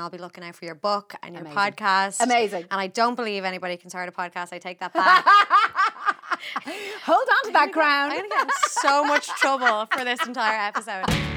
I'll be looking out for your book and your Amazing. podcast. Amazing. And I don't believe anybody can start a podcast. I take that back. Hold on to that crown. I'm going to get in so much trouble for this entire episode.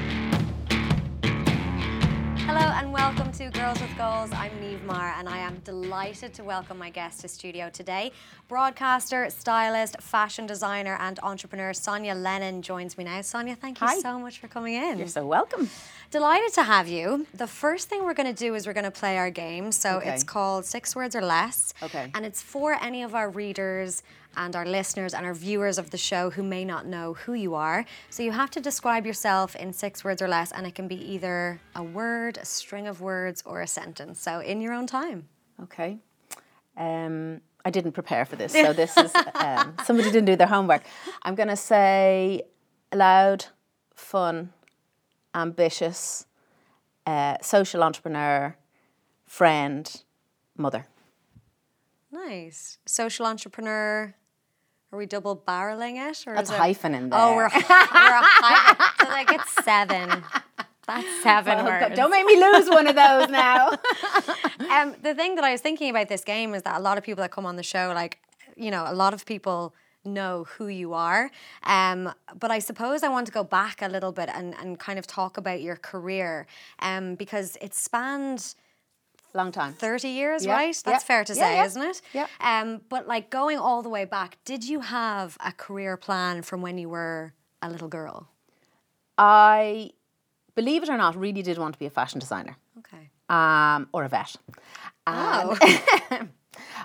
Hello and welcome to Girls with Goals. I'm Niamh Maher and I am delighted to welcome my guest to studio today. Broadcaster, stylist, fashion designer, and entrepreneur Sonya Lennon joins me now. Sonya, thank you Hi. so much for coming in. You're so welcome. Delighted to have you. The first thing we're going to do is we're going to play our game. So Okay. it's called Six Words or Less. Okay. And it's for any of our readers and our listeners and our viewers of the show who may not know who you are. So you have to describe yourself in six words or less, and it can be either a word, a string of words, or a sentence. So in your own time. Okay. Um, I didn't prepare for this, so this is um, somebody didn't do their homework. I'm going to say loud, fun, ambitious, uh, social entrepreneur, friend, mother. Nice. Social entrepreneur. Are we double barreling it? Or That's is a it- hyphen in there. Oh, we're, we're a hyphen. So like it's seven. That's seven words. don't make me lose one of those now. Um, the thing that I was thinking about this game is that a lot of people that come on the show, like, you know, a lot of people know who you are. Um, but I suppose I want to go back a little bit and, and kind of talk about your career um, because it spanned Long time. 30 years, Yeah, right? That's yeah, fair to say, yeah, isn't it? yeah. Um, but like going all the way back, did you have a career plan from when you were a little girl? I, believe it or not, really did want to be a fashion designer. Okay. um, or a vet. Oh.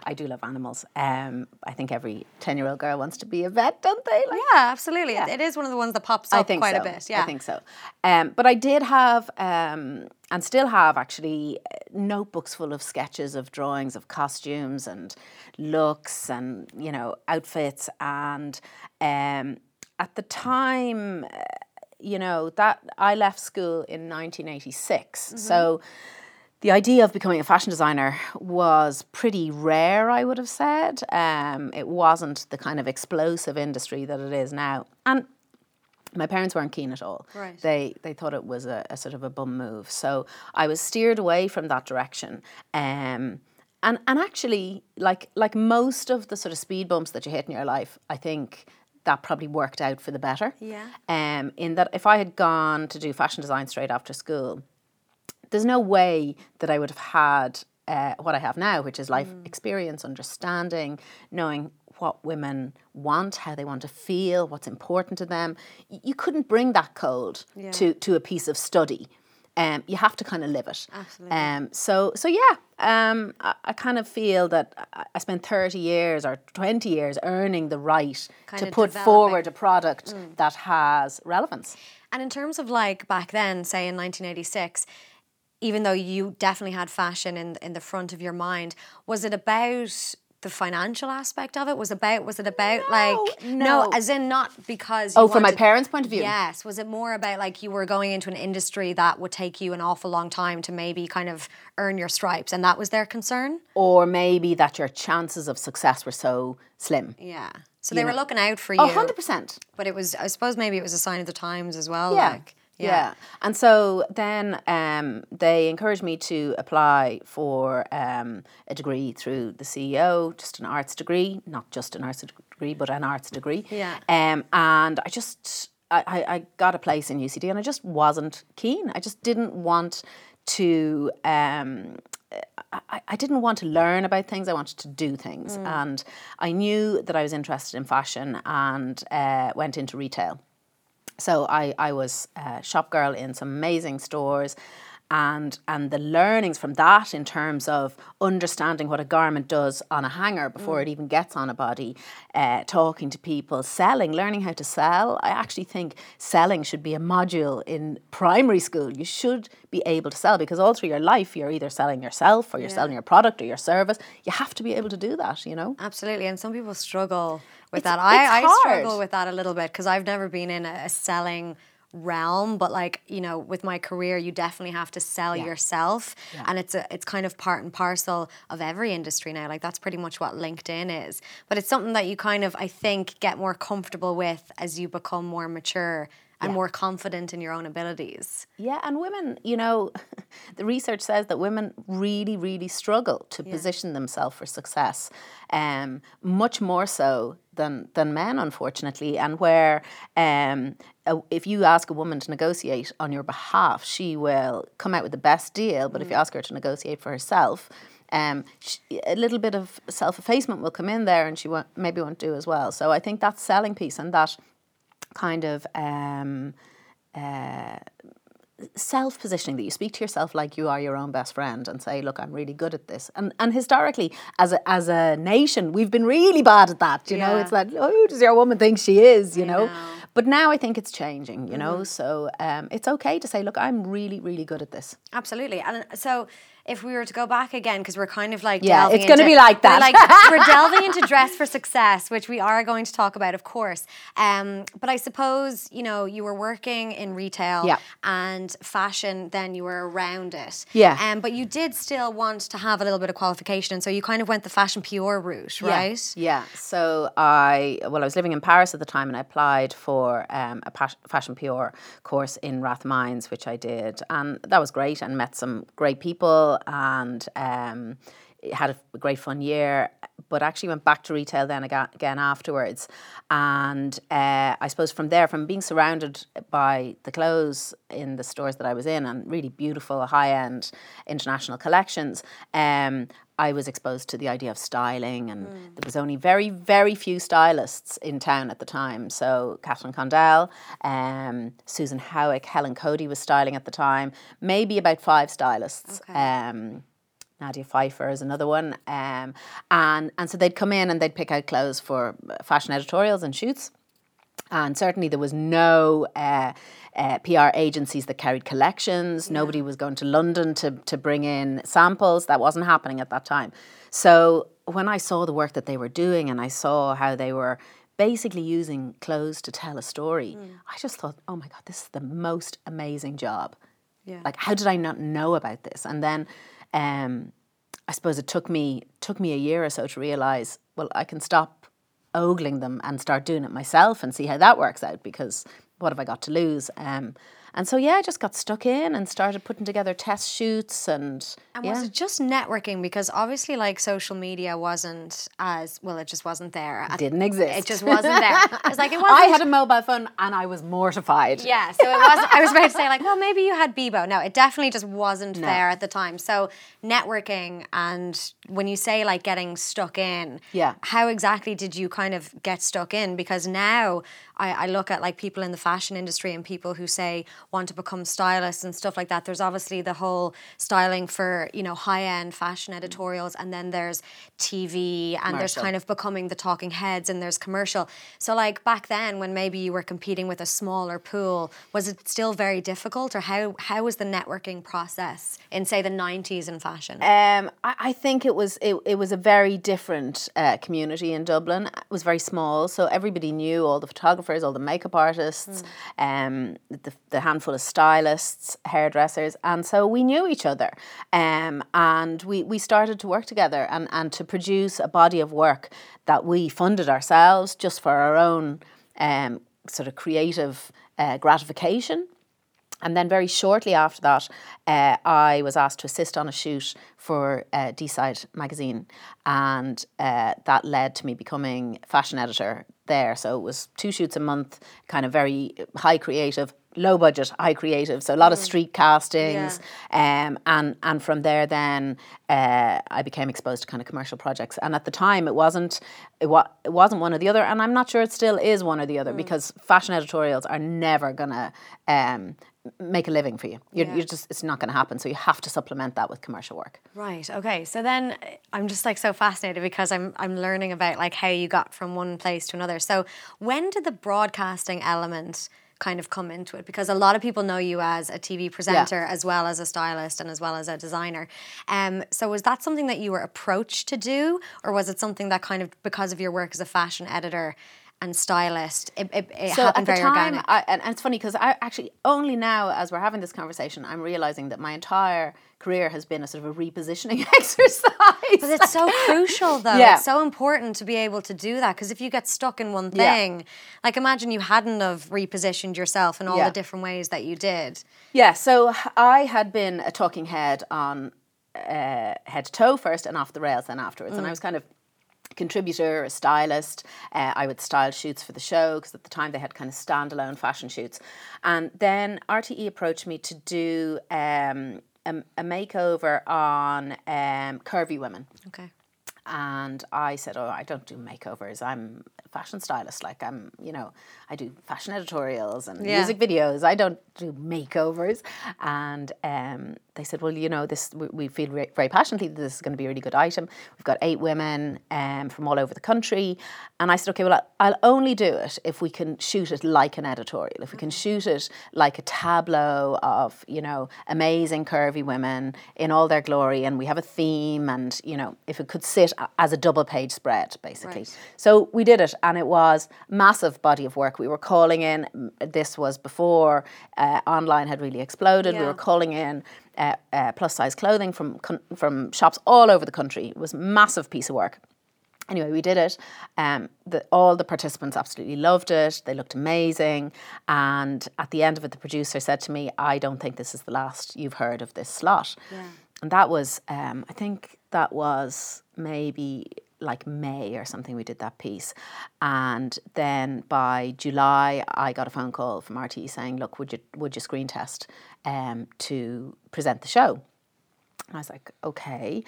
I do love animals. Um, I think every ten-year-old girl wants to be a vet, don't they? Like, Yeah, absolutely. It- It is one of the ones that pops up quite so. a bit. Yeah. I think so. Um, but I did have, um, and still have actually, uh, notebooks full of sketches of drawings of costumes and looks and you know outfits. And um, at the time, uh, you know that I left school in 1986, so the idea of becoming a fashion designer was pretty rare, I would have said. Um, it wasn't the kind of explosive industry that it is now. And my parents weren't keen at all. Right. They they thought it was a, a sort of a bum move. So I was steered away from that direction. Um, and and actually, like like most of the sort of speed bumps that you hit in your life, I think that probably worked out for the better. Yeah. Um, in that if I had gone to do fashion design straight after school, there's no way that I would have had uh, what I have now, which is life Mm. experience, understanding, knowing what women want, how they want to feel, what's important to them. You couldn't bring that cold Yeah. to, to a piece of study. Um, you have to kind of live it. Absolutely. Um, so, so yeah, um, I, I kind of feel that I- I spent 30 years or 20 years earning the right Kind to put. Mm. forward a product that has relevance. And in terms of like back then, say in 1986, even though you definitely had fashion in in the front of your mind, was it about the financial aspect of it? Was about was it about like no. as in not because Oh, you from my parents' point of view? Yes, was it more about like you were going into an industry that would take you an awful long time to maybe kind of earn your stripes, and that was their concern? or maybe that your chances of success were so slim. Yeah. So they were looking out for oh, you. Oh, 100%. But it was, I suppose, maybe it was a sign of the times as well. Yeah. Like, yeah. And so then um, they encouraged me to apply for um, a degree through the CAO, just an arts degree, not just an arts degree, but an arts degree. Yeah. Um, and I just, I, I, got a place in UCD and I just wasn't keen. I just didn't want to um, I, I didn't want to learn about things. I wanted to do things, and I knew that I was interested in fashion, and uh, went into retail. So I, I was a shop girl in some amazing stores and and the learnings from that in terms of understanding what a garment does on a hanger before it even gets on a body, uh, talking to people, selling, learning how to sell. I actually think selling should be a module in primary school. You should be able to sell because all through your life you're either selling yourself or you're selling your product or your service. You have to be able to do that, you know. Absolutely, and some people struggle with It's- that. I, I struggle with that a little bit because I've never been in a, a selling realm but like you know with my career you definitely have to sell yourself and it's a it's kind of part and parcel of every industry now. Like that's pretty much what linkedin is. But it's something that you kind of i think get more comfortable with as you become more mature and more confident in your own abilities. Yeah, and women, you know, the research says that women really, really struggle to position themselves for success, um, much more so than than men, unfortunately. And where um, if you ask a woman to negotiate on your behalf, she will come out with the best deal. But if you ask her to negotiate for herself, um, she, a little bit of self effacement will come in there, and she won't, maybe won't do as well. So I think that selling piece and that kind of um, uh, self positioning that you speak to yourself like you are your own best friend and say, "Look, I'm really good at this." And and historically, as a as a nation, we've been really bad at that. You know, it's like, "Oh, who does your woman think she is?" You know. know. Mm-hmm. But now I think it's changing. You know, so um, it's okay to say, "Look, I'm really really good at this." Absolutely. And so if we were to go back again, because we're kind of like Yeah, it's gonna be like we're that. Like we're delving into dress for success, which we are going to talk about, of course. Um, but I suppose you know you were working in retail Yeah. and fashion. Then you were around it. Yeah. Um, but you did still want to have a little bit of qualification, and so you kind of went the fashion pure route, right? Yeah. yeah. So I, well, I was living in Paris at the time and I applied for um, a pas- Fashion pure course in Rathmines, which I did. And that was great and met some great people and um, had a great fun year. But actually went back to retail then again afterwards. And uh, I suppose from there, from being surrounded by the clothes in the stores that I was in and really beautiful, high end international collections, um, I was exposed to the idea of styling, and there was only very, very few stylists in town at the time. So Catherine Condell, um, Susan Howick, Helen Cody was styling at the time. Maybe about five stylists. Okay. Um, Nadia Pfeiffer is another one, um, and and so they'd come in and they'd pick out clothes for fashion editorials and shoots. And certainly there was no uh, uh, PR agencies that carried collections. Nobody was going to London to, to bring in samples. That wasn't happening at that time. So when I saw the work that they were doing and I saw how they were basically using clothes to tell a story, I just thought, oh my God, this is the most amazing job. Yeah. Like, how did I not know about this? And then um, I suppose it took me took me a year or so to realize, well, I can stop ogling them and start doing it myself and see how that works out because what have I got to lose? Um, and so yeah, I just got stuck in and started putting together test shoots and, And yeah. was it just networking? Because obviously, like social media wasn't as well. It just wasn't there. at- didn't exist. It just wasn't there. It's like it wasn't. I had a mobile phone and I was mortified. Yeah, so it was. I was about to say like, well, maybe you had Bebo. No, it definitely just wasn't there at the time. So networking and when you say like getting stuck in, Yeah. how exactly did you kind of get stuck in? Because now I, I look at like people in the fashion industry and people who say want to become stylists and stuff like that. There's obviously the whole styling for you know high end fashion editorials, and then there's TV, and there's kind of becoming the talking heads, and there's commercial. So like back then, when maybe you were competing with a smaller pool, was it still very difficult, or how how was the networking process in say the '90s in fashion? Um, I, I think it was it, it was a very different uh, community in Dublin. It was very small, so everybody knew all the photographers, all the makeup artists, um, the, the handful of stylists, hairdressers, and so we knew each other. Um, and we, we started to work together and, and to produce a body of work that we funded ourselves just for our own um, sort of creative uh, gratification. And then very shortly after that, uh, I was asked to assist on a shoot for uh, D-Side magazine, and uh, that led to me becoming fashion editor there. So it was two shoots a month, kind of very high creative, low budget, high creative. So a lot of street castings, um, and and from there then uh, I became exposed to kind of commercial projects. And at the time, it wasn't it, wa- it wasn't one or the other, and I'm not sure it still is one or the other because fashion editorials are never gonna. Um, make a living for you. You're, Yeah. you're just it's not going to happen. So you have to supplement that with commercial work. Right. Okay. So then I'm just like so fascinated because I'm I'm learning about like how you got from one place to another. So when did the broadcasting element kind of come into it? Because a lot of people know you as a TV presenter as well as a stylist and as well as a designer. Um, so was that something that you were approached to do, or was it something that kind of because of your work as a fashion editor? And stylist. It, it, it so happened at the very time. I, and, and it's funny because I actually only now, as we're having this conversation, I'm realizing that my entire career has been a sort of a repositioning exercise. But it's so crucial, though. Yeah. It's so important to be able to do that because if you get stuck in one Yeah. thing, like imagine you hadn't have repositioned yourself in all Yeah. the different ways that you did. Yeah, so I had been a talking head on uh, head to toe first and off the rails then afterwards. And I was kind of contributor, a stylist. Uh, I would style shoots for the show because at the time they had kind of standalone fashion shoots. And then RTE approached me to do um, a, a makeover on um, curvy women. Okay. And I said, Oh, I don't do makeovers. I'm a fashion stylist. Like, I'm, you know, I do fashion editorials and Yeah. music videos. I don't do makeovers. And um, they said, Well, you know, this we, we feel re- very passionately that this is going to be a really good item. We've got eight women um, from all over the country. And I said, Okay, well, I'll only do it if we can shoot it like an editorial, if we can shoot it like a tableau of, you know, amazing curvy women in all their glory. And we have a theme. And, you know, if it could sit as a double page spread, basically. Right. So we did it, and it was massive body of work. We were calling in. This was before uh, online had really exploded. We were calling in uh, uh, plus size clothing from from shops all over the country. It was massive piece of work. Anyway, we did it. Um, the, all the participants absolutely loved it. They looked amazing. And at the end of it, the producer said to me, "I don't think this is the last you've heard of this slot." And that was, um, I think that was maybe like May or something. We did that piece, and then by July, I got a phone call from RTE saying, "Look, would you would you screen test um, to present the show?" And I was like, okay.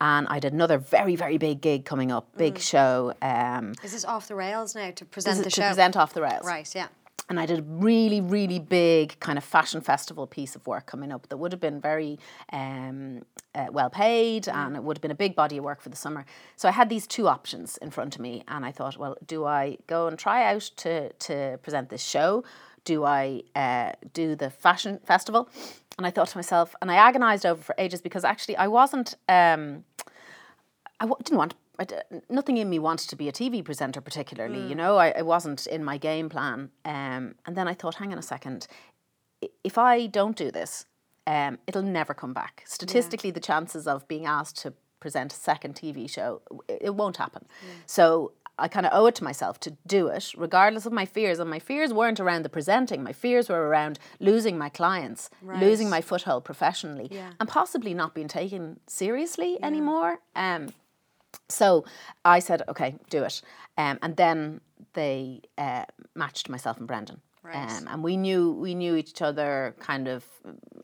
And I did another very, very big gig coming up, big show. Um, Is this off the rails now to present to the show? To present off the rails. Right, yeah. And I did a really, really big kind of fashion festival piece of work coming up that would have been very um, uh, well paid and it would have been a big body of work for the summer. So I had these two options in front of me and I thought, well, do I go and try out to, to present this show? Do I uh, do the fashion festival? And I thought to myself, and I agonized over for ages because actually I wasn't. Um, I w- didn't want. I d- nothing in me wanted to be a TV presenter, particularly. You know, I, it wasn't in my game plan. Um, and then I thought, hang on a second, if I don't do this, um, it'll never come back. Statistically, the chances of being asked to present a second TV show, it, won't happen. So I kind of owe it to myself to do it, regardless of my fears. And my fears weren't around the presenting. My fears were around losing my clients, losing my foothold professionally, Yeah. and possibly not being taken seriously anymore. Um, so I said, okay, do it. Um, and then they uh, matched myself and Brendan. Right. Um, and we knew we knew each other kind of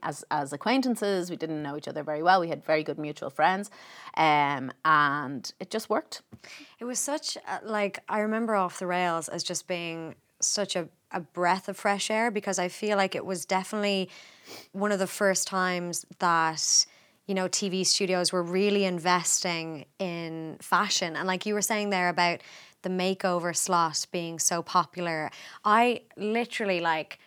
as as acquaintances. We didn't know each other very well. We had very good mutual friends, um, and it just worked. It was such a, like I remember off the rails as just being such a, a breath of fresh air because I feel like it was definitely one of the first times that you know TV studios were really investing in fashion and like you were saying there about the makeover slot being so popular I literally like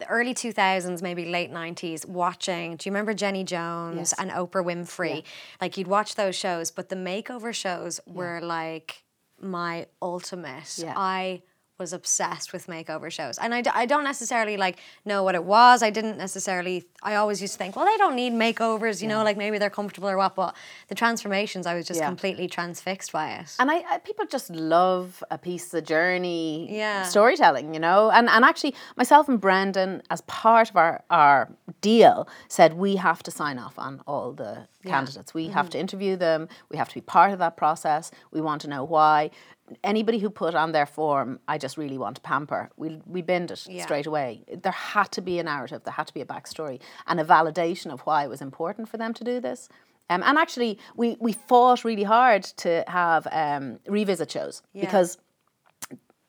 the early 2000s, maybe late 90s, watching. Do you remember Jenny Jones Yes. and Oprah Winfrey? Like you'd watch those shows, but the makeover shows were like my ultimate. Yeah. I was obsessed with makeover shows. And I, d- I don't necessarily like know what it was. I didn't necessarily, I always used to think, well, they don't need makeovers, you know, like maybe they're comfortable or what. But the transformations, I was just Yeah. completely transfixed by it. And I, I people just love a piece of journey Yeah. storytelling, you know. And and actually, myself and Brendan, as part of our our deal, said we have to sign off on all the candidates. We have mm-hmm. to interview them. We have to be part of that process. We want to know why. Anybody who put on their form, I just really want to pamper. We we binned it Yeah. straight away. There had to be a narrative. There had to be a backstory and a validation of why it was important for them to do this. Um, and actually, we, we fought really hard to have um, revisit shows Yeah. because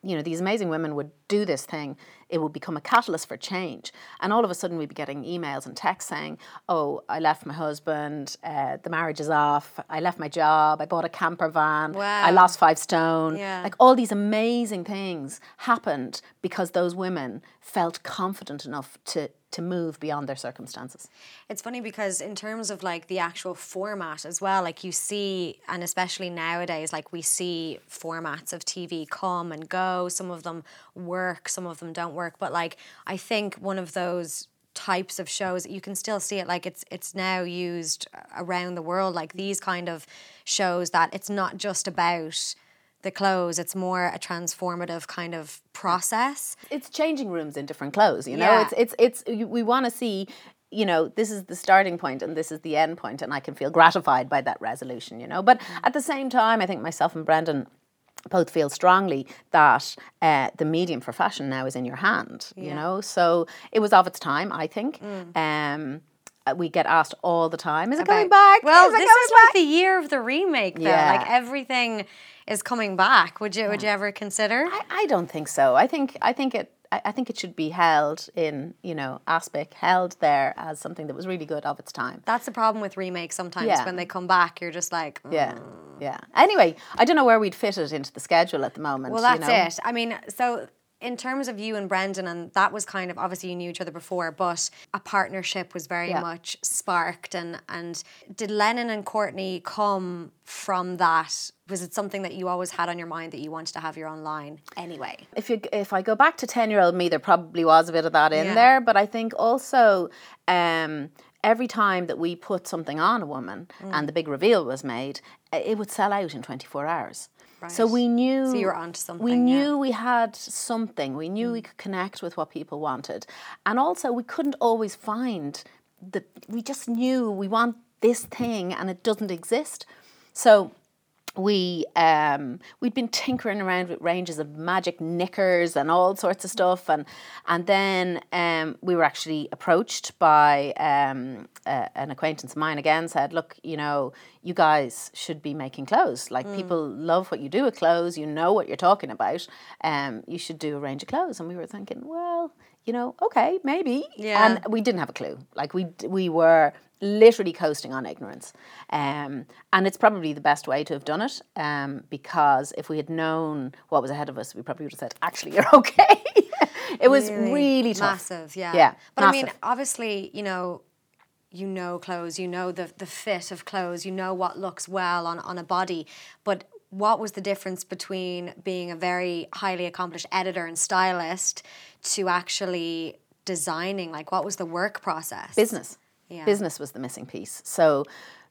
you know these amazing women would do this thing it would become a catalyst for change. And all of a sudden we'd be getting emails and texts saying oh i left my husband uh, the marriage is off i left my job i bought a camper van i lost five stone. Yeah. like all these amazing things happened because those women felt confident enough to to move beyond their circumstances. It's funny because in terms of like the actual format as well, like you see, and especially nowadays, like we see formats of TV come and go. Some of them work, some of them don't work. But like I think one of those types of shows you can still see it like it's it's now used around the world like these kind of shows that it's not just about the clothes it's more a transformative kind of process It's changing rooms in different clothes, you know. Yeah. It's it's it's we want to see you know this is the starting point and this is the end point and I can feel gratified by that resolution, you know. But at the same time, I think myself and Brendan both feel strongly that uh, the medium for fashion now is in your hand, you know. So it was of its time, I think. Um, uh, we get asked all the time, is it coming About- back? well Is it this coming is like the year of the remake though Yeah. like everything is coming back would you would you ever consider I, I don't think so. I think I think it I I think it should be held in, you know, aspic, held there as something that was really good of its time. that's the problem with remakes sometimes Yeah. when they come back you're just like mm. Yeah, yeah. Anyway, I don't know where we'd fit it into the schedule at the moment. Well, you that's know. it. I mean, so in terms of you and Brendan, and that was kind of obviously you knew each other before, but a partnership was very Yeah. much sparked. And and did Lennon and Courtney come from that? Was it something that you always had on your mind that you wanted to have your own line anyway? If you if I go back to ten year old me, there probably was a bit of that in Yeah. there. But I think also um, every time that we put something on a woman Mm. and the big reveal was made, it would sell out in twenty four hours. So we knew. So you were onto We something, yeah. Mm. knew we had something. We knew we could connect with what people wanted, and also we couldn't always find the. We just knew we want this thing, and it doesn't exist. So we um, we'd been tinkering around with ranges of magic knickers and all sorts of stuff, and and then um, we were actually approached by um, uh, an acquaintance of mine again. Said, "Look, you know, you guys should be making clothes. Like people love what you do with clothes. You know what you're talking about. Um, you should do a range of clothes." And we were thinking, well, you know, okay, maybe. Yeah. And we didn't have a clue. Like we we were literally coasting on ignorance. Um, and it's probably the best way to have done it um, because if we had known what was ahead of us, we probably would have said, actually, you're okay. it was really, tough. massive. Yeah, Yeah. But I mean, obviously, you know. You know clothes, you know the the fit of clothes, you know what looks well on, on a body. But what was the difference between being a very highly accomplished editor and stylist to actually designing? Like, what was the work process? business. Yeah. Business was the missing piece. So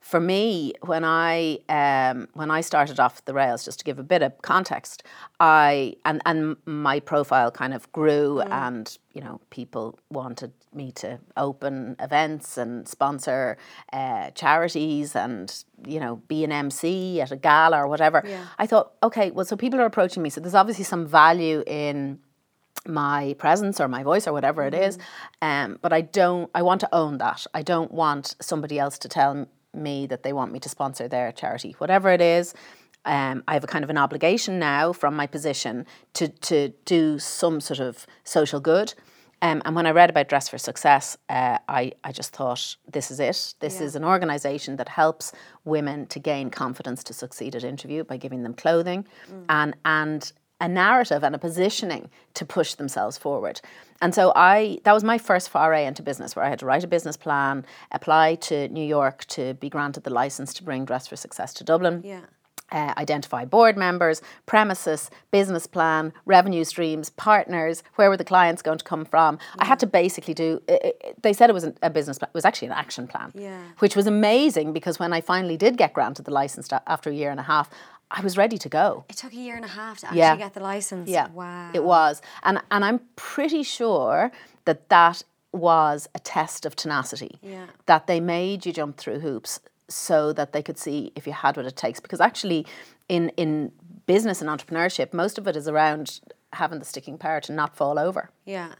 for me, when I um, when I started off the rails, just to give a bit of context, I and and my profile kind of grew, and you know people wanted me to open events and sponsor uh, charities, and you know be an MC at a gala or whatever. Yeah. I thought, okay, well, so people are approaching me, so there's obviously some value in my presence or my voice or whatever it is. Um, but I don't, I want to own that. I don't want somebody else to tell me that they want me to sponsor their charity, whatever it is. Um, I have a kind of an obligation now from my position to, to do some sort of social good. Um, and when I read about Dress for Success, uh, I, I just thought, this is it. This is an organisation that helps women to gain confidence to succeed at interview by giving them clothing and, and a narrative and a positioning to push themselves forward. And so I that was my first foray into business where I had to write a business plan, apply to New York to be granted the license to bring Dress for Success to Dublin Yeah. uh, identify board members, premises, business plan, revenue streams, partners, where were the clients going to come from. I had to basically do, i i they said it was a business plan, it was actually an action plan, Yeah. which was amazing because when I finally did get granted the license after a year and a half, I was ready to go. It took a year and a half to actually Yeah. get the license. Yeah, Wow. it was, and and I'm pretty sure that that was a test of tenacity. Yeah. That they made you jump through hoops so that they could see if you had what it takes. Because actually, in in business and entrepreneurship, most of it is around having the sticking power to not fall over. Yeah.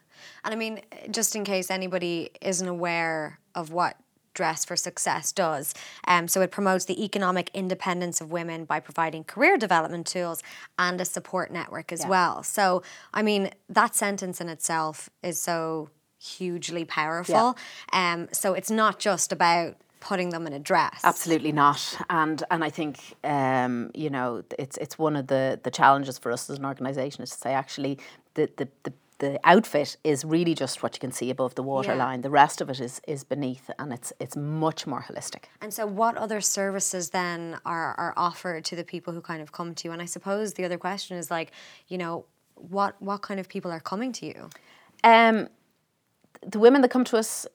And I mean, just in case anybody isn't aware of what Dress for Success does, um, so it promotes the economic independence of women by providing career development tools and a support network as well. So, I mean, that sentence in itself is so hugely powerful. Um, so it's not just about putting them in a dress. Absolutely not, and and I think um, you know it's it's one of the the challenges for us as an organisation is to say actually the, the the the outfit is really just what you can see above the waterline. Yeah. The rest of it is is beneath, and it's it's much more holistic. And so, what other services then are, are offered to the people who kind of come to you? And I suppose the other question is like, you know, what what kind of people are coming to you? Um, the women that come to us,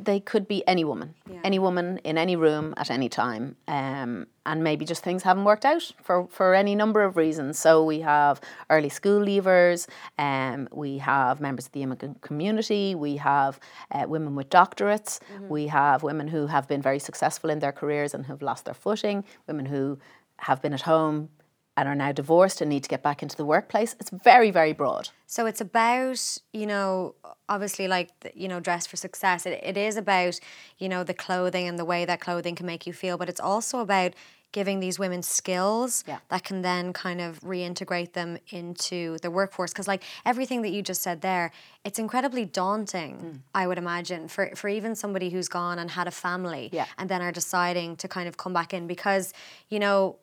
they could be any woman, Yeah. any woman in any room at any time, um, and maybe just things haven't worked out for, for any number of reasons. So we have early school leavers, um, we have members of the immigrant community, we have uh, women with doctorates, we have women who have been very successful in their careers and have lost their footing, women who have been at home and are now divorced and need to get back into the workplace. It's very, very broad. So it's about, you know, obviously like, you know, dress for success. It, it is about, you know, the clothing and the way that clothing can make you feel, but it's also about giving these women skills Yeah. that can then kind of reintegrate them into the workforce. Because like everything that you just said there, it's incredibly daunting, Mm. I would imagine, for, for even somebody who's gone and had a family Yeah. and then are deciding to kind of come back in because, you know,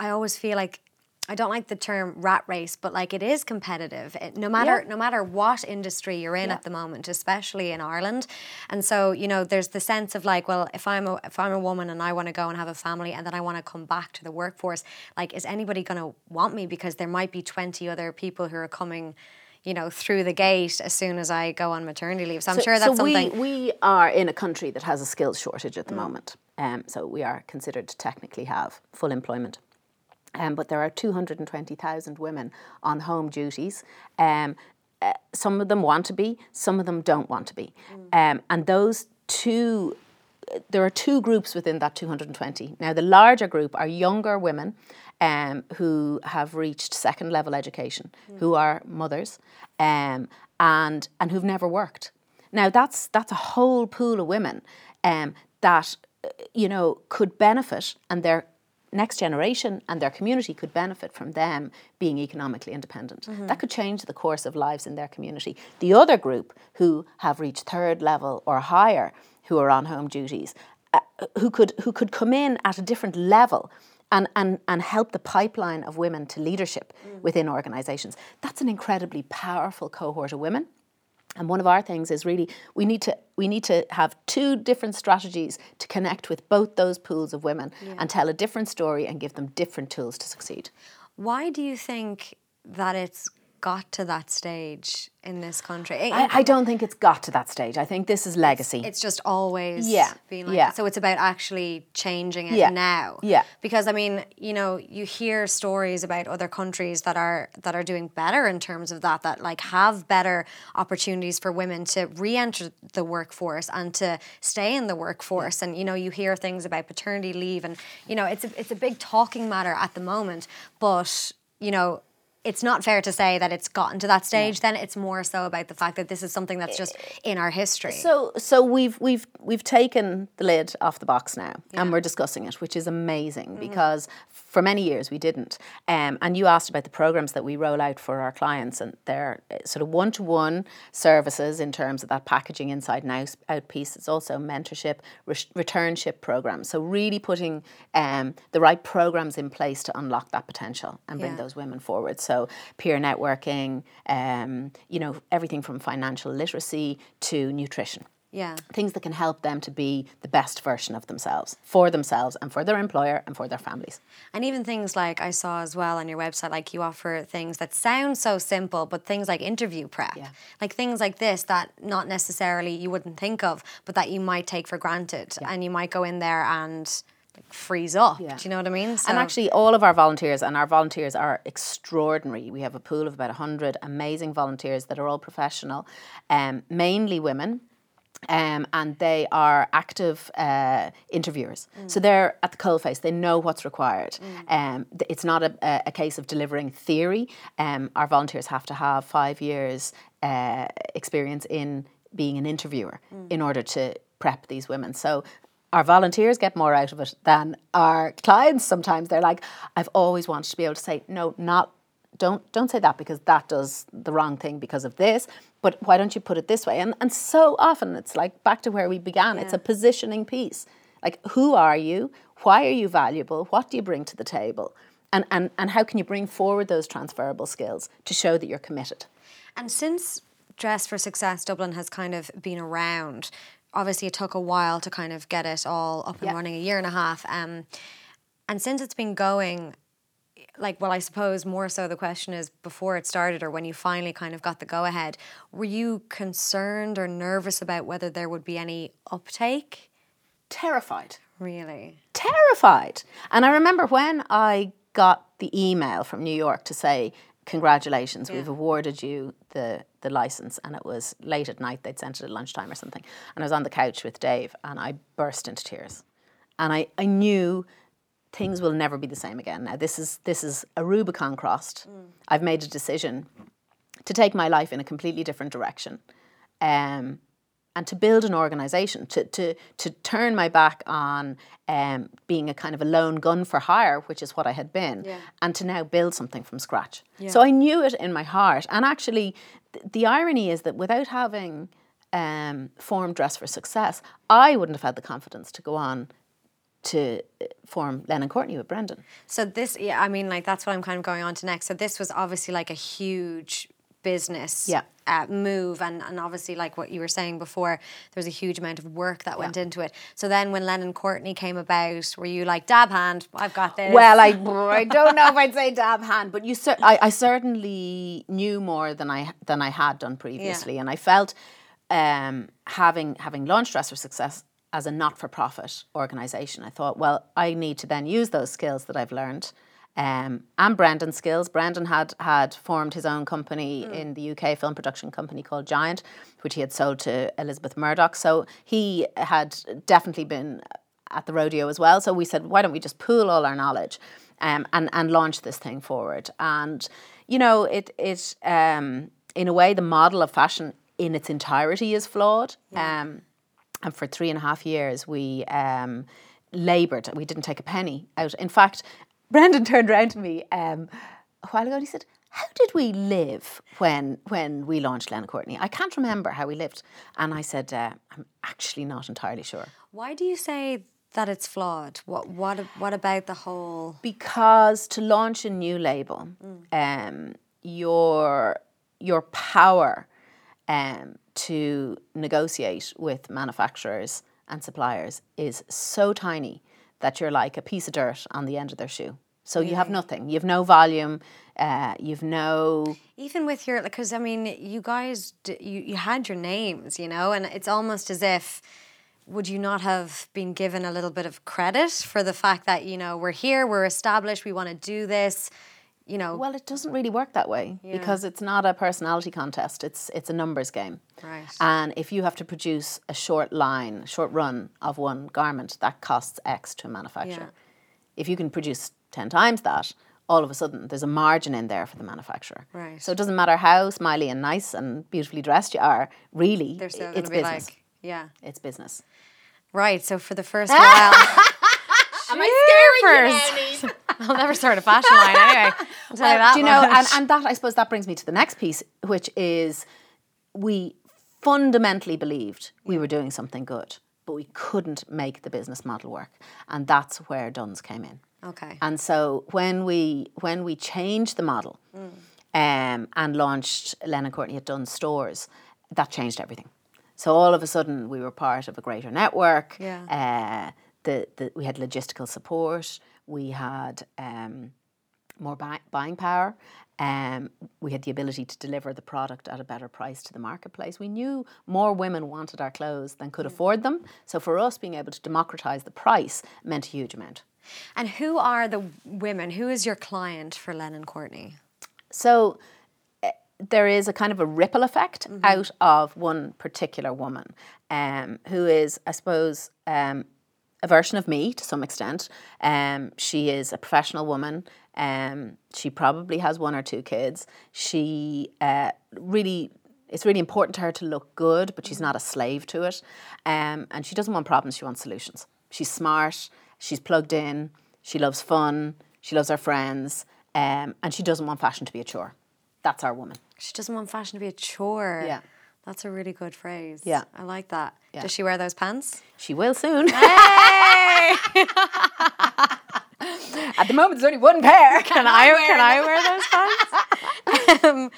I always feel like I don't like the term rat race, but like it is competitive. It, no matter Yeah. no matter what industry you're in Yeah. at the moment, especially in Ireland, and so you know there's the sense of like, well, if I'm a if I'm a woman and I want to go and have a family and then I want to come back to the workforce, like is anybody going to want me because there might be twenty other people who are coming. You know, through the gate as soon as I go on maternity leave. So I'm sure that's so something. We, we are in a country that has a skills shortage at the moment. Um, so we are considered to technically have full employment. Um, but there are 220,000 women on home duties. Um, uh, some of them want to be, some of them don't want to be. Um, and those two, there are two groups within that 220. Now, the larger group are younger women um, who have reached second level education, who are mothers, um, and, and who've never worked. Now, that's, that's a whole pool of women um, that, uh, you know, could benefit and their next generation and their community could benefit from them being economically independent. That could change the course of lives in their community. The other group who have reached third level or higher, who are on home duties, uh, who could who could come in at a different level and, and, and help the pipeline of women to leadership within organisations. That's an incredibly powerful cohort of women. And one of our things is really we need to we need to have two different strategies to connect with both those pools of women and tell a different story and give them different tools to succeed. Why do you think that it's got to that stage in this country? I, I don't think it's got to that stage. I think this is legacy. it's just always Yeah, been like yeah. that. So it's about actually changing it Yeah, now. yeah. Because I mean, you know, you hear stories about other countries that are that are doing better in terms of that, that like have better opportunities for women to re-enter the workforce and to stay in the workforce. And you know, you hear things about paternity leave and you know, it's a it's a big talking matter at the moment. But, you know, it's not fair to say that it's gotten to that stage. Then it's more so about the fact that this is something that's just in our history. So so we've we've we've taken the lid off the box now and we're discussing it, which is amazing mm-hmm. because for many years we didn't. Um, and you asked about the programs that we roll out for our clients and they're uh, sort of one to one services in terms of that packaging inside and out, piece. It's also mentorship, re- returnship programs. So really putting um, the right programs in place to unlock that potential and bring Yeah. those women forward. So peer networking, um, you know, everything from financial literacy to nutrition yeah. things that can help them to be the best version of themselves for themselves and for their employer and for their families. And even things like I saw as well on your website, like you offer things that sound so simple, but things like interview prep, Yeah. like things like this that not necessarily you wouldn't think of, but that you might take for granted, and you might go in there and like freeze up. Yeah. Do you know what I mean? And actually, all of our volunteers, and our volunteers are extraordinary. We have a pool of about 100 amazing volunteers that are all professional, um, mainly women. Um, and they are active uh, interviewers. So they're at the coalface, they know what's required. Um, th- it's not a, a, a case of delivering theory. Um, our volunteers have to have five years' uh, experience in being an interviewer in order to prep these women. So our volunteers get more out of it than our clients sometimes. They're like, I've always wanted to be able to say, no, not don't don't say that because that does the wrong thing because of this but why don't you put it this way? And and so often it's like back to where we began. It's a positioning piece. Like who are you? Why are you valuable? What do you bring to the table? And and and how can you bring forward those transferable skills to show that you're committed? And since Dress for Success Dublin has kind of been around, obviously it took a while to kind of get it all up and Yeah. running, a year and a half. Um, and since it's been going, like, well, I suppose more so the question is before it started or when you finally kind of got the go ahead, were you concerned or nervous about whether there would be any uptake? Terrified. Really? terrified. And I remember when I got the email from New York to say, Congratulations, we've awarded you the, the license. And it was late at night, they'd sent it at lunchtime or something. And I was on the couch with Dave and I burst into tears. And I, I knew things will never be the same again. Now, this is, this is a Rubicon crossed. I've made a decision to take my life in a completely different direction. Um, and to build an organization, to, to, to turn my back on um, being a kind of a lone gun for hire, which is what I had been, Yeah. and to now build something from scratch. So I knew it in my heart. And actually, th- the irony is that without having um, formed Dress for Success, I wouldn't have had the confidence to go on to uh, form Lennon Courtney with Brendan. So this, yeah, I mean, like that's what I'm kind of going on to next. So this was obviously like a huge business Yeah. uh, move, and and obviously like what you were saying before, there was a huge amount of work that went into it. So then when Lennon Courtney came about, were you like dab hand? I've got this. Well, I, I don't know if I'd say dab hand, but you cer- I, I certainly knew more than I than I had done previously, and I felt um, having having launched Dress for Success as a not for profit organisation, I thought, well, I need to then use those skills that I've learned. Um, and Brendan's skills. Brendan had had formed his own company in the UK film production company called Giant, which he had sold to Elizabeth Murdoch. So he had definitely been at the rodeo as well. So we said, why don't we just pool all our knowledge um, and and launch this thing forward? And you know, it it um, in a way the model of fashion in its entirety is flawed. Um, and for three and a half years, we um, laboured. We didn't take a penny out. In fact, Brendan turned around to me um, a while ago and he said, "How did we live when when we launched Lennon Courtney? I can't remember how we lived." And I said, uh, "I'm actually not entirely sure." Why do you say that it's flawed? What what what about the whole? because to launch a new label, um, your your power um, to negotiate with manufacturers and suppliers is so tiny that you're like a piece of dirt on the end of their shoe. So you have nothing. You have no volume. Uh, you've no. Even with your, because I mean, you guys, d- you you had your names, you know, and it's almost as if. Would you not have been given a little bit of credit for the fact that you know we're here, we're established, we want to do this, you know? Well, it doesn't really work that way because it's not a personality contest. It's it's a numbers game. Right. And if you have to produce a short line, short run of one garment, that costs X to a manufacturer. If you can produce ten times that, all of a sudden there's a margin in there for the manufacturer. Right. So it doesn't matter how smiley and nice and beautifully dressed you are. Really, They're still it's business. like, yeah, it's business. right. So for the first while, Am I Jeepers. I'll never start a fashion line anyway. I'll tell you that do you know, and, and that I suppose that brings me to the next piece, which is we fundamentally believed we were doing something good, but we couldn't make the business model work, and that's where Dunnes came in. okay. And so when we when we changed the model um, and launched Lennon Courtney at Dunnes stores, that changed everything. So all of a sudden we were part of a greater network. Yeah. Uh, the, the, we had logistical support. We had um, more buy- buying power. Um, we had the ability to deliver the product at a better price to the marketplace. We knew more women wanted our clothes than could afford them. So for us, being able to democratize the price meant a huge amount. And who are the women? Who is your client for Lennon Courtney? So eh, there is a kind of a ripple effect out of one particular woman um, who is, I suppose, um, a version of me to some extent. Um, she is a professional woman. Um, she probably has one or two kids. She uh, really, it's really important to her to look good, but she's not a slave to it. Um, and she doesn't want problems, she wants solutions. She's smart, she's plugged in, she loves fun, she loves her friends, um, and she doesn't want fashion to be a chore. That's our woman. She doesn't want fashion to be a chore. Yeah. That's a really good phrase. Yeah. I like that. Yeah. Does she wear those pants? She will soon. Hey! At the moment, there's only one pair. can I can I wear those pants? um,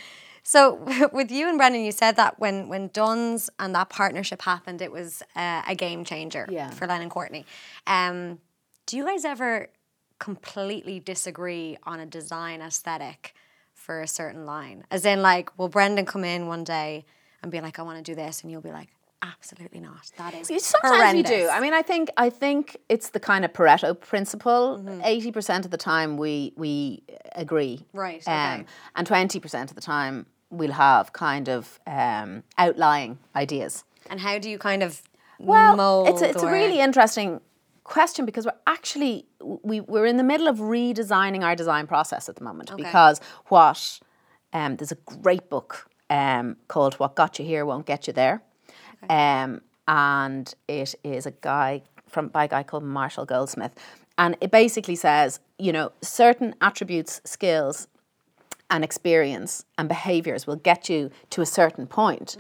So with you and Brendan, you said that when when Dunnes and that partnership happened, it was uh, a game changer Yeah. for Lennon Courtney. Um, do you guys ever completely disagree on a design aesthetic for a certain line? As in, like, will Brendan come in one day and be like, "I want to do this," and you'll be like, "Absolutely not. That is Sometimes horrendous. you do. I mean, I think I think it's the kind of Pareto principle. Mm-hmm. 80 percent of the time we we agree, Right, Um, and twenty percent of the time we'll have kind of um, outlying ideas. and how do you kind of Well, mold? it's a, it's a really interesting question because we're actually we we're in the middle of redesigning our design process at the moment because what um, there's a great book um, called "What Got You Here Won't Get You There," um, and it is a guy from by a guy called Marshall Goldsmith, and it basically says you know certain attributes, skills, and experience and behaviors will get you to a certain point.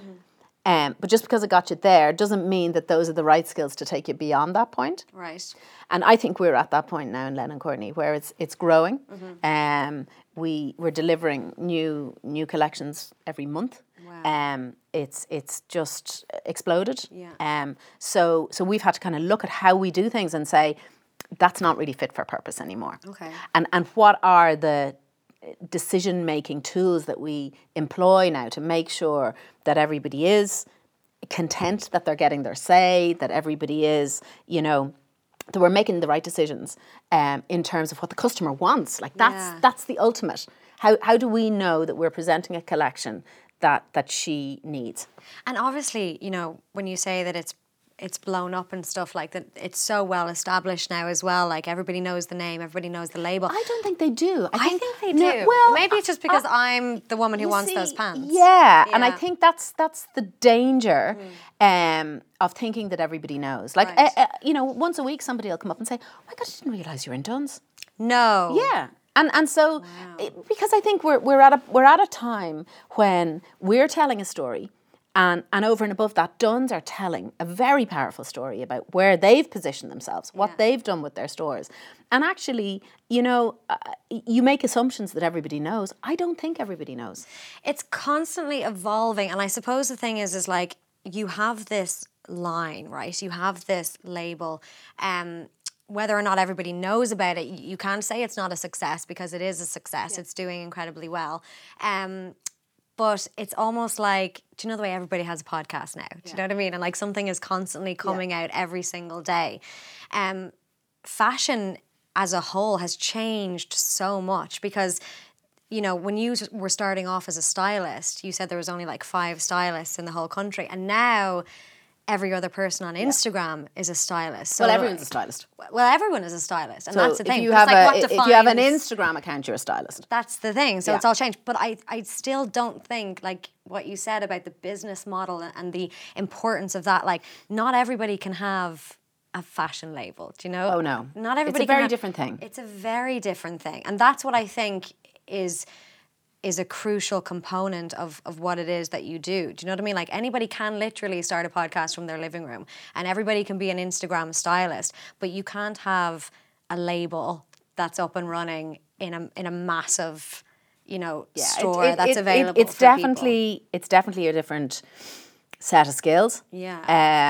Um, but just because it got you there doesn't mean that those are the right skills to take you beyond that point. right. And I think we're at that point now in Lennon Courtney where it's it's growing. Um, we we're delivering new new collections every month. Wow. Um, it's it's just exploded. Yeah. Um, so so we've had to kind of look at how we do things and say that's not really fit for purpose anymore. Okay. And and what are the decision making tools that we employ now to make sure that everybody is content that they're getting their say, that everybody is, you know, that we're making the right decisions um, in terms of what the customer wants. Like that's Yeah. that's the ultimate. How how do we know that we're presenting a collection that that she needs? And obviously, you know, when you say that it's it's blown up and stuff like that, it's so well established now as well. Like everybody knows the name, everybody knows the label. I don't think they do. I think they do. no, well, maybe it's just because I'm the woman who wants those pants. Yeah, and I think that's that's the danger um, of thinking that everybody knows. Like, Right. uh, uh, you know, once a week somebody will come up and say, "Oh my God, I didn't realize you were in Dunnes." No. Yeah. And, and so it- because I think we're, we're at a we're at a time when we're telling a story and, and over and above that, Dunnes are telling a very powerful story about where they've positioned themselves, what Yeah. they've done with their stores. And actually, you know, uh, you make assumptions that everybody knows. I don't think everybody knows. it's constantly evolving and i suppose the thing is is like you have this line right you have this label um whether or not everybody knows about it you you can't say it's not a success because it is a success it's doing incredibly well um but it's almost like do you know the way everybody has a podcast now? Do you know what i mean? And like something is constantly coming out every single day. Um fashion as a whole has changed so much because you know when you were starting off as a stylist you said there was only like five stylists in the whole country. And now every other person on instagram is a stylist so Well, everyone's a stylist. well everyone is a stylist and So that's the if thing you have like a if you have an Instagram account, you're a stylist. that's the thing. So Yeah. it's all changed. But I, I still don't think like what you said about the business model and- the importance of that. Like, not everybody can have a fashion label. Do you know? Oh, no. Not everybody. It's a can very have- different thing. It's a very different thing, and that's what I think is is a crucial component of, of what it is that you do. Do you know what I mean? Like anybody can literally start a podcast from their living room and everybody can be an Instagram stylist, but you can't have a label that's up and running in a in a massive, you know, it- store it- that's it- it- available. it's for people. definitely it's definitely a different set of skills. Yeah.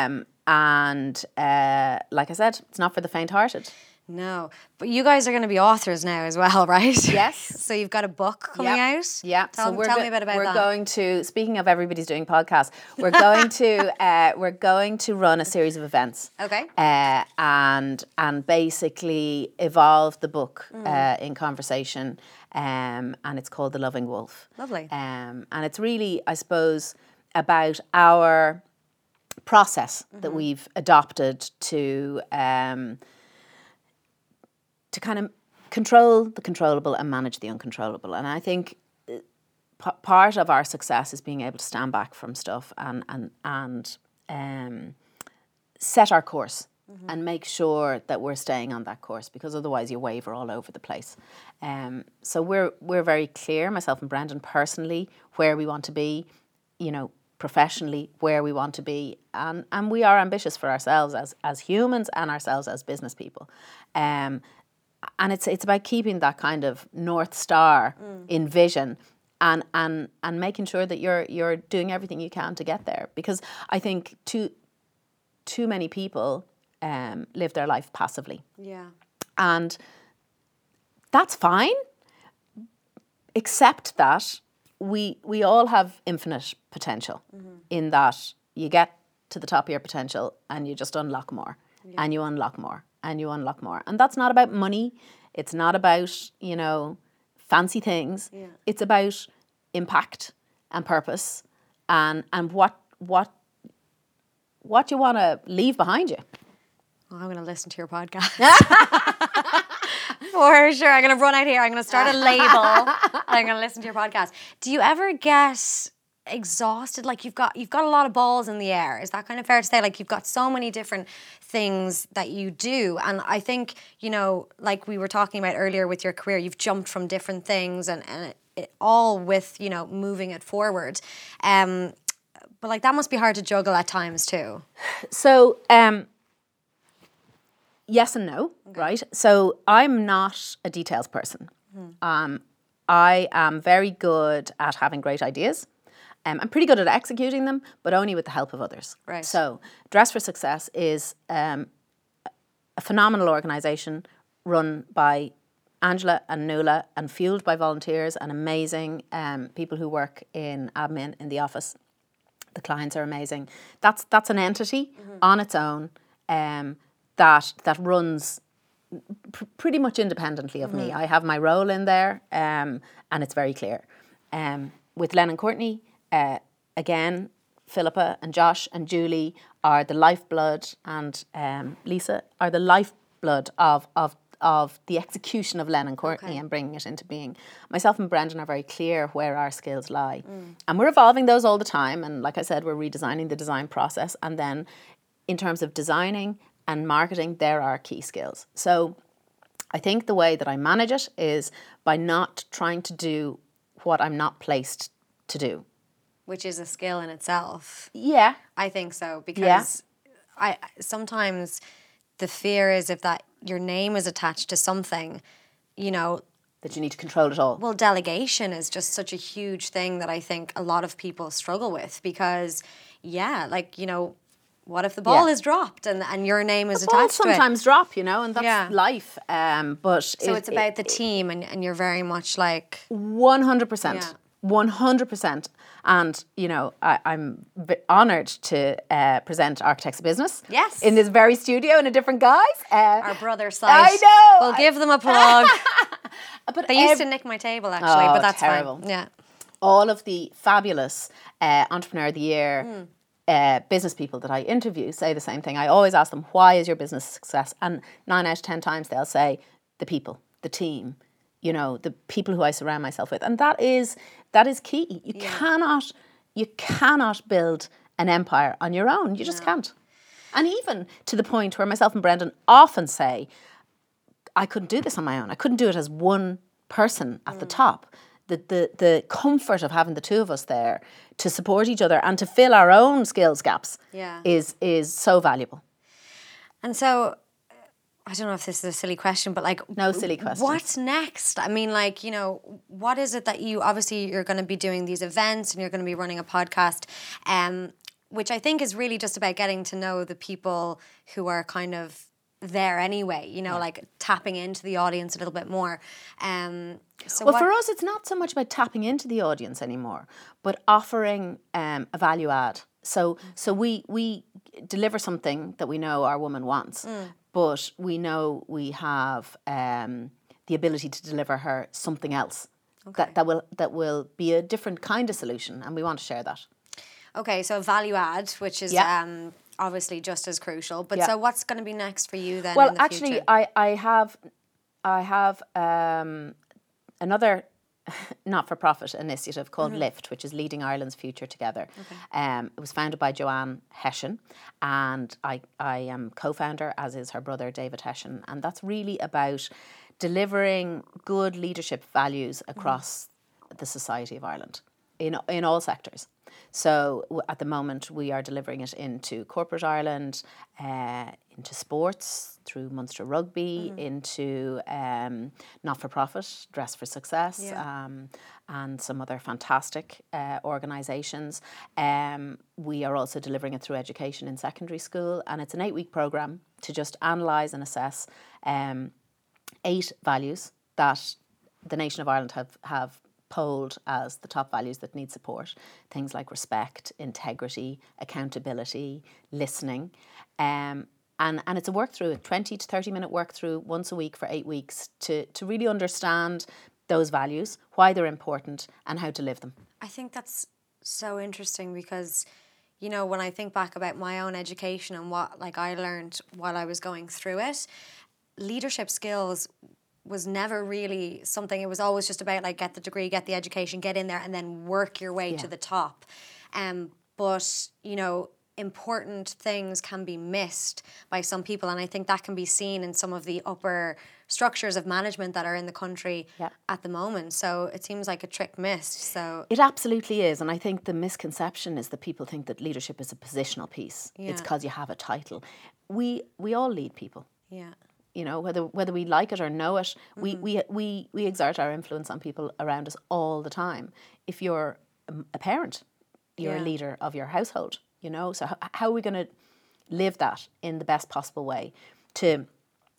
Um, and uh, like I said, it's not for the faint-hearted. No. But you guys are gonna be authors now as well, right? Yes. so you've got a book coming Yep. out? Yeah. Tell, we're tell go- me a bit about we're that. going to. Speaking of everybody's doing podcasts, we're going to uh, we're going to run a series of events. Okay. Uh, and and basically evolve the book Mm. uh, in conversation. Um, and it's called The Loving Wolf. Lovely. Um, and it's really, I suppose, about our process Mm-hmm. that we've adopted to um, to kind of control the controllable and manage the uncontrollable. And I think uh, p- part of our success is being able to stand back from stuff and and and um, set our course and make sure that we're staying on that course because otherwise you waver all over the place. Um, so we're we're very clear, myself and Brendan personally, where we want to be, you know, professionally where we want to be, and and we are ambitious for ourselves as as humans and ourselves as business people. Um, and it's it's about keeping that kind of north star in vision and and and making sure that you're you're doing everything you can to get there. Because I think too too many people um, live their life passively. Yeah. and that's fine. Except that we we all have infinite potential in that you get to the top of your potential and you just unlock more and you unlock more and you unlock more and that's not about money it's not about you know fancy things Yeah. it's about impact and purpose and and what what what you want to leave behind you Well, I'm going to listen to your podcast. For sure. I'm going to run out here. I'm going to start a label. I'm going to listen to your podcast. Do you ever get exhausted like you've got you've got a lot of balls in the air. Is that kind of fair to say? Like you've got so many different things that you do. And i think you know like we were talking about earlier with your career you've jumped from different things and, and it, it all with you know moving it forward. Um but like that must be hard to juggle at times too. So, um, yes and no, right? So, I'm not a details person. Um, I am very good at having great ideas. Um, I'm pretty good at executing them, but only with the help of others. Right. So, Dress for Success is um, a phenomenal organisation run by Angela and Nuala and fueled by volunteers and amazing um, people who work in admin in the office the clients are amazing. That's that's an entity on its own um, that that runs pr- pretty much independently of me. I have my role in there, um, and it's very clear. Um, with Lennon Courtney, uh, again, Philippa and Josh and Julie are the lifeblood, and um, Lisa are the lifeblood of of of the execution of Lennon Courtney Okay. and bringing it into being. Myself and Brendan are very clear where our skills lie, and we're evolving those all the time. And like I said, we're redesigning the design process, and then in terms of designing and marketing, there are key skills. So I think the way that I manage it is by not trying to do what I'm not placed to do. Which is a skill in itself Yeah. I think so because I sometimes the fear is if that your name is attached to something, you know, That you need to control it all. well delegation is just such a huge thing that I think a lot of people struggle with because yeah, like, you know, what if the ball Yeah. is dropped and, and your name is Balls attached to it? sometimes drop, you know, and that's Yeah. life. Um, but So it's about the team and, and you're very much like One hundred percent. Yeah. One hundred percent. And you know, I, I'm honoured to uh, present Architects of Business. Yes. In this very studio in a different guise. Uh, our brother site. I know. We'll give them a plug. but they used to nick my table actually, Oh, but that's terrible. fine. Yeah. all of the fabulous uh, entrepreneur of the year Hmm. uh, business people that I interview say the same thing. I always ask them, "Why is your business success?" And nine out of ten times they'll say, "The people, the team." You know, the people who I surround myself with, and that is that is key. You cannot you cannot build an empire on your own. You just can't. And even to the point where myself and Brendan often say, I couldn't do this on my own. I couldn't do it as one person at the Mm. top. The, the the comfort of having the two of us there to support each other and to fill our own skills gaps Yeah. is is so valuable. And so, I don't know if this is a silly question, but like, No silly question. What's next? I mean, like, you know, what is it that you obviously you're going to be doing these events and you're going to be running a podcast, um, which I think is really just about getting to know the people who are kind of there anyway. You know, like tapping into the audience a little bit more. Um, so Well, what, for us, it's not so much about tapping into the audience anymore, but offering um, a value add. So, so we we deliver something that we know our woman wants, Mm. But we know we have um, the ability to deliver her something else that, that will that will be a different kind of solution, and we want to share that. okay, so value add, which is Yeah. um, obviously just as crucial. But Yeah. so what's going to be next for you then? Well, in the actually, future? I I have I have um, another not-for-profit initiative called Mm-hmm. Lift, which is leading Ireland's future together. Um, it was founded by Joanne Hession, and I I am co-founder, as is her brother David Hession, and that's really about delivering good leadership values Mm-hmm. across the society of Ireland in in all sectors. So w- at the moment, we are delivering it into corporate Ireland, uh, into sports through Munster Rugby, Mm-hmm. into um, not for profit, Dress for Success, Yeah. um, and some other fantastic uh, organisations. Um, we are also delivering it through education in secondary school, and it's an eight week programme to just analyse and assess um, eight values that the nation of Ireland have, have polled as the top values that need support. Things like respect, integrity, accountability, listening. Um, and, and it's a work through, a 20 to 30 minute work through once a week for eight weeks to, to really understand those values, why they're important, and how to live them. I think that's so interesting because, you know, when I think back about my own education and what like I learned while I was going through it, leadership skills was never really something. It was always just about like get the degree, get the education, get in there, and then work your way to the top. Um, but you know, important things can be missed by some people, and I think that can be seen in some of the upper structures of management that are in the country Yeah. at the moment. So it seems like a trick missed. So It absolutely is. And I think the misconception is that people think that leadership is a positional piece. It's because you have a title. We, we all lead people. yeah. you know whether whether we like it or know it we, Mm-hmm. we we we exert our influence on people around us all the time if you're a parent you're Yeah. a leader of your household you know so how, are we going to live that in the best possible way to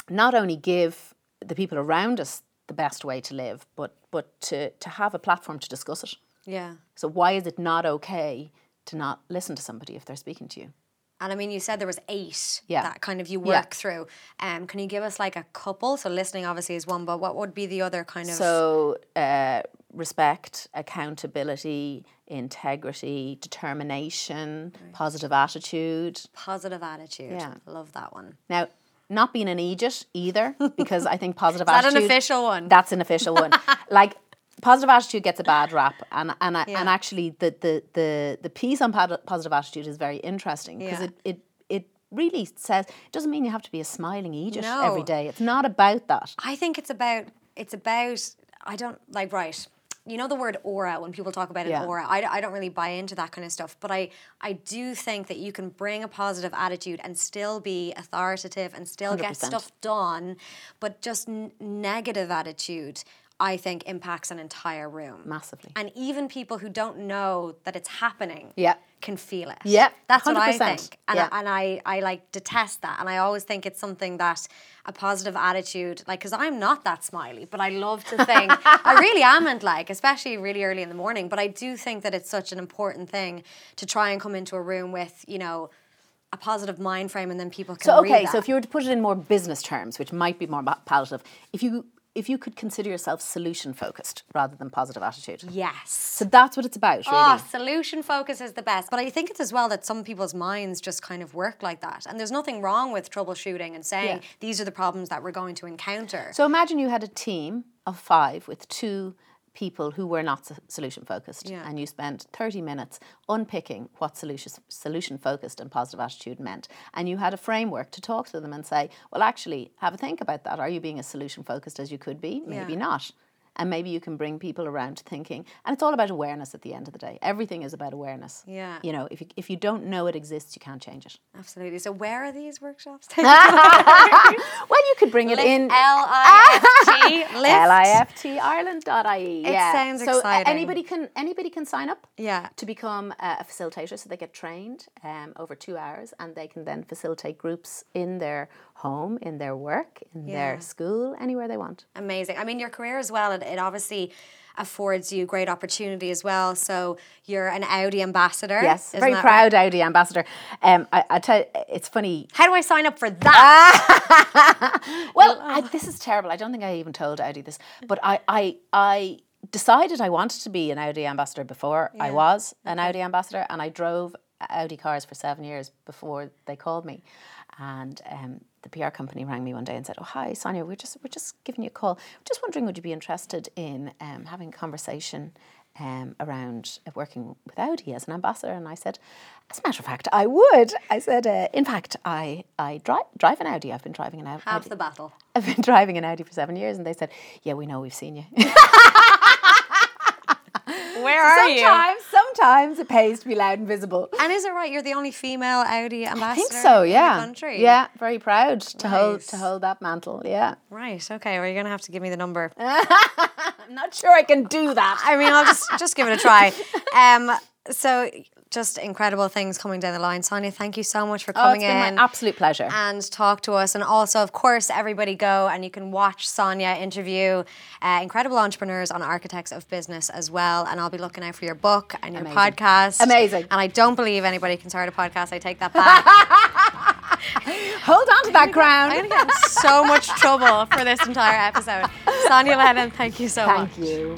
not only give the people around us the best way to live but but to to have a platform to discuss it Yeah. so why is it not okay to not listen to somebody if they're speaking to you And I mean, you said there was eight Yeah. that kind of you Yeah. work through. Um, can you give us like a couple? So listening obviously is one, but what would be the other kind of? So, uh, respect, accountability, integrity, determination, positive attitude. positive attitude. Yeah. Love that one. Now, not being an Egypt either, because I think positive Is attitude. an official one? That's an official one. like positive attitude gets a bad rap, and and Yeah. and actually the the the the piece on positive attitude is very interesting because Yeah. it it it really says it doesn't mean you have to be a smiling Egypt No. every day. It's not about that. I think it's about it's about I don't like right. You know the word aura when people talk about an Yeah. aura. I, I don't really buy into that kind of stuff, but I I do think that you can bring a positive attitude and still be authoritative and still get 100%. stuff done, but just n- negative attitude. I think impacts an entire room Massively. and even people who don't know that it's happening Yeah. can feel it. Yeah, that's what I think, and Yeah. I, and I I like detest that, and I always think it's something that a positive attitude, like, because I'm not that smiley, but I love to think I really am, and like, especially really early in the morning. But I do think that it's such an important thing to try and come into a room with, you know. A positive mind frame, and then people can So read okay, that. so if you were to put it in more business terms, which might be more pa- palatable, if you if you could consider yourself solution focused rather than positive attitude. yes, So that's what it's about, really. Ah, oh, solution focus is the best. But I think it's as well that some people's minds just kind of work like that. And there's nothing wrong with troubleshooting and saying Yeah. these are the problems that we're going to encounter. So imagine you had a team of five with two people who were not solution focused, Yeah. and you spent thirty minutes unpicking what solution solution focused and positive attitude meant, and you had a framework to talk to them and say, well, actually, have a think about that. Are you being as solution focused as you could be? Maybe Yeah. not. And maybe you can bring people around to thinking, and it's all about awareness at the end of the day. Everything is about awareness. Yeah. You know, if you, if you don't know it exists, you can't change it. Absolutely. So where are these workshops? well, you could bring it in. L I F T. Lift. liftireland.ie. It yeah. sounds so uh, exciting. anybody can anybody can sign up. Yeah. To become a facilitator, so they get trained um, over two hours, and they can then facilitate groups in their home, in their work, in Yeah. their school, anywhere they want. Amazing. I mean, your career as well, it, it obviously affords you great opportunity as well. So you're an Audi ambassador. Yes, very proud Audi ambassador. Um, I, I tell you, it's funny. How do I sign up for that? Well, I, this is terrible. I don't think I even told Audi this, but I, I, I decided I wanted to be an Audi ambassador before I was an Audi ambassador, and I drove Audi cars for seven years before they called me. And um, the PR company rang me one day and said, "Oh, hi, Sonya. We're just we're just giving you a call. Just wondering, would you be interested in um, having a conversation?" Um, around uh, working with Audi as an ambassador, and I said, as a matter of fact, I would. I said, uh, in fact, I I drive drive an Audi. I've been driving an Audi. Half the battle. I've been driving an Audi for seven years, and they said, "Yeah, we know, we've seen you." Where are you? sometimes, sometimes it pays to be loud and visible. And is it right? You're the only female Audi ambassador. I think so. In Yeah. the country. Yeah. Very proud to hold to hold that mantle. Yeah. Right. Okay. Well, you're gonna have to give me the number. I'm not sure I can do that. I mean, I'll just just give it a try. Um. So just incredible things coming down the line. Sonya, thank you so much for coming Oh, it's been in. my absolute pleasure. and talk to us. And also, of course, everybody go and you can watch Sonya interview uh, incredible entrepreneurs on Architects of Business as well. And I'll be looking out for your book and your Amazing. podcast. Amazing. And I don't believe anybody can start a podcast. I take that back. Hold on to that crown. I'm going to get in so much trouble for this entire episode. Sonya Lennon, thank you so much. Thank you.